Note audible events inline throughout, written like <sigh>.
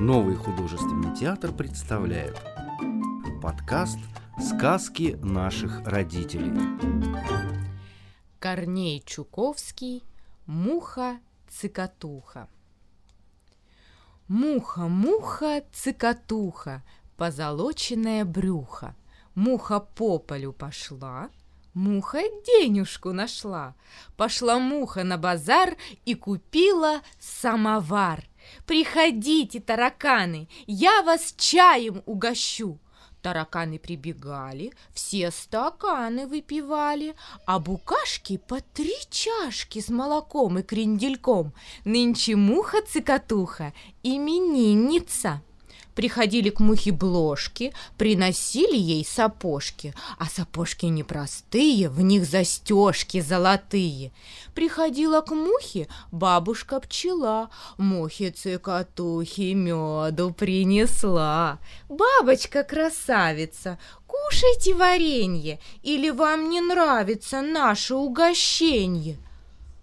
Новый художественный театр представляет подкаст «Сказки наших родителей». Корней Чуковский «Муха-цикатуха». Муха-муха, цикатуха, позолоченное брюхо. Муха по полю пошла, Муха денежку нашла. Пошла муха на базар и купила самовар. Приходите, тараканы, я вас чаем угощу. Тараканы прибегали, все стаканы выпивали, а букашки по три чашки с молоком и крендельком. Нынче муха-цикатуха, именинница. Приходили к мухе бложки, приносили ей сапожки, а сапожки непростые, в них застежки золотые. Приходила к мухе бабушка-пчела, мухе-цикатухе меду принесла. Бабочка-красавица, кушайте варенье, или вам не нравится наше угощенье?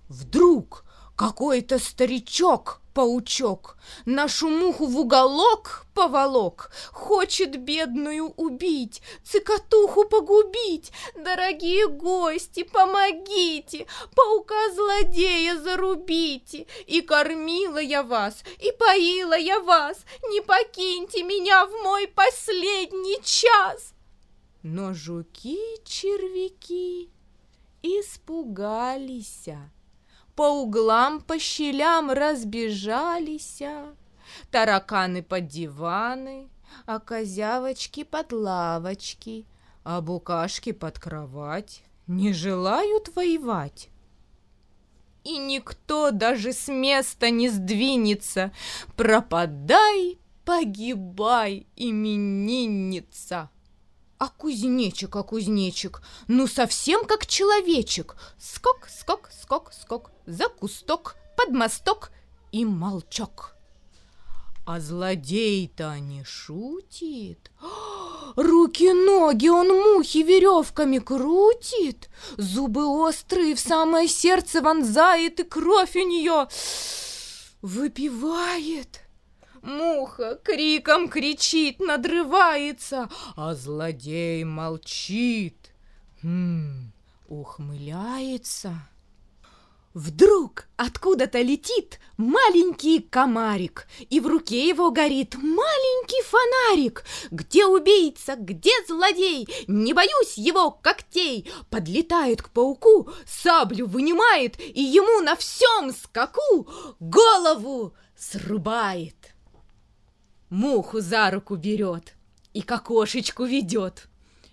Вдруг какой-то старичок паучок Нашу муху в уголок поволок Хочет бедную убить, цикатуху погубить. Дорогие гости, помогите, Паука-злодея зарубите. И кормила я вас, и поила я вас. Не покиньте меня в мой последний час. Но жуки-червяки испугались по углам, по щелям разбежались, Тараканы под диваны, а козявочки под лавочки, а букашки под кровать не желают воевать. И никто даже с места не сдвинется, пропадай, погибай, именинница. А кузнечик, а кузнечик, ну совсем как человечек. Скок, скок, скок, скок, за кусток, под мосток и молчок. А злодей-то не шутит. <gasps> Руки-ноги он мухи веревками крутит, Зубы острые в самое сердце вонзает, И кровь у нее выпивает. Муха криком кричит, надрывается, а злодей молчит, хм, ухмыляется. Вдруг откуда-то летит маленький комарик, и в руке его горит маленький фонарик. Где убийца, где злодей? Не боюсь его когтей. Подлетает к пауку, саблю вынимает, и ему на всем скаку голову срубает муху за руку берет и к окошечку ведет.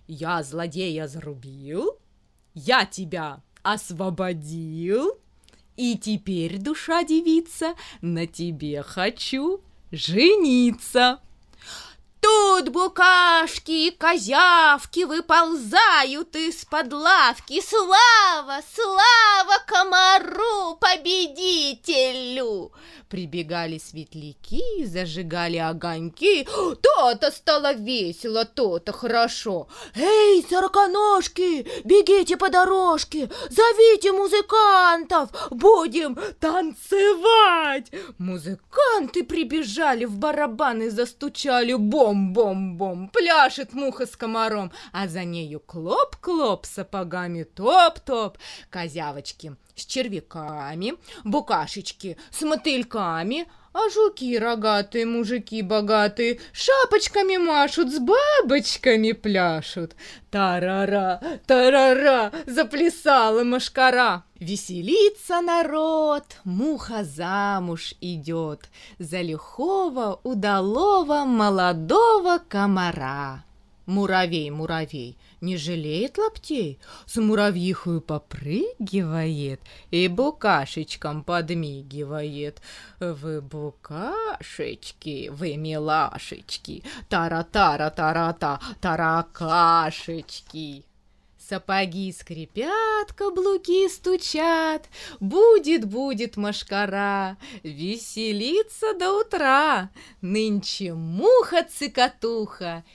Я злодея зарубил, я тебя освободил, и теперь, душа девица, на тебе хочу жениться. Тут букашки и козявки выползают из-под лавки. Слава, слава комару, победителю! Прибегали светляки, зажигали огоньки. То-то стало весело, то-то хорошо. Эй, сороконожки, бегите по дорожке, зовите музыкантов, будем танцевать. Музыканты прибежали, в барабаны застучали. Бом-бом-бом, пляшет муха с комаром, а за нею клоп-клоп сапогами топ-топ. Козявочки с червяками, букашечки с мотыльками, а жуки рогатые, мужики богатые, шапочками машут, с бабочками пляшут. Тарара, тарара, заплясала машкара. Веселится народ, муха замуж идет За лихого, удалого, молодого комара. Муравей, муравей, не жалеет лаптей, с муравьихою попрыгивает и букашечкам подмигивает. Вы букашечки, вы милашечки, тара-тара-тара-та, таракашечки. Сапоги скрипят, каблуки стучат, Будет, будет машкара, Веселиться до утра. Нынче муха-цикатуха —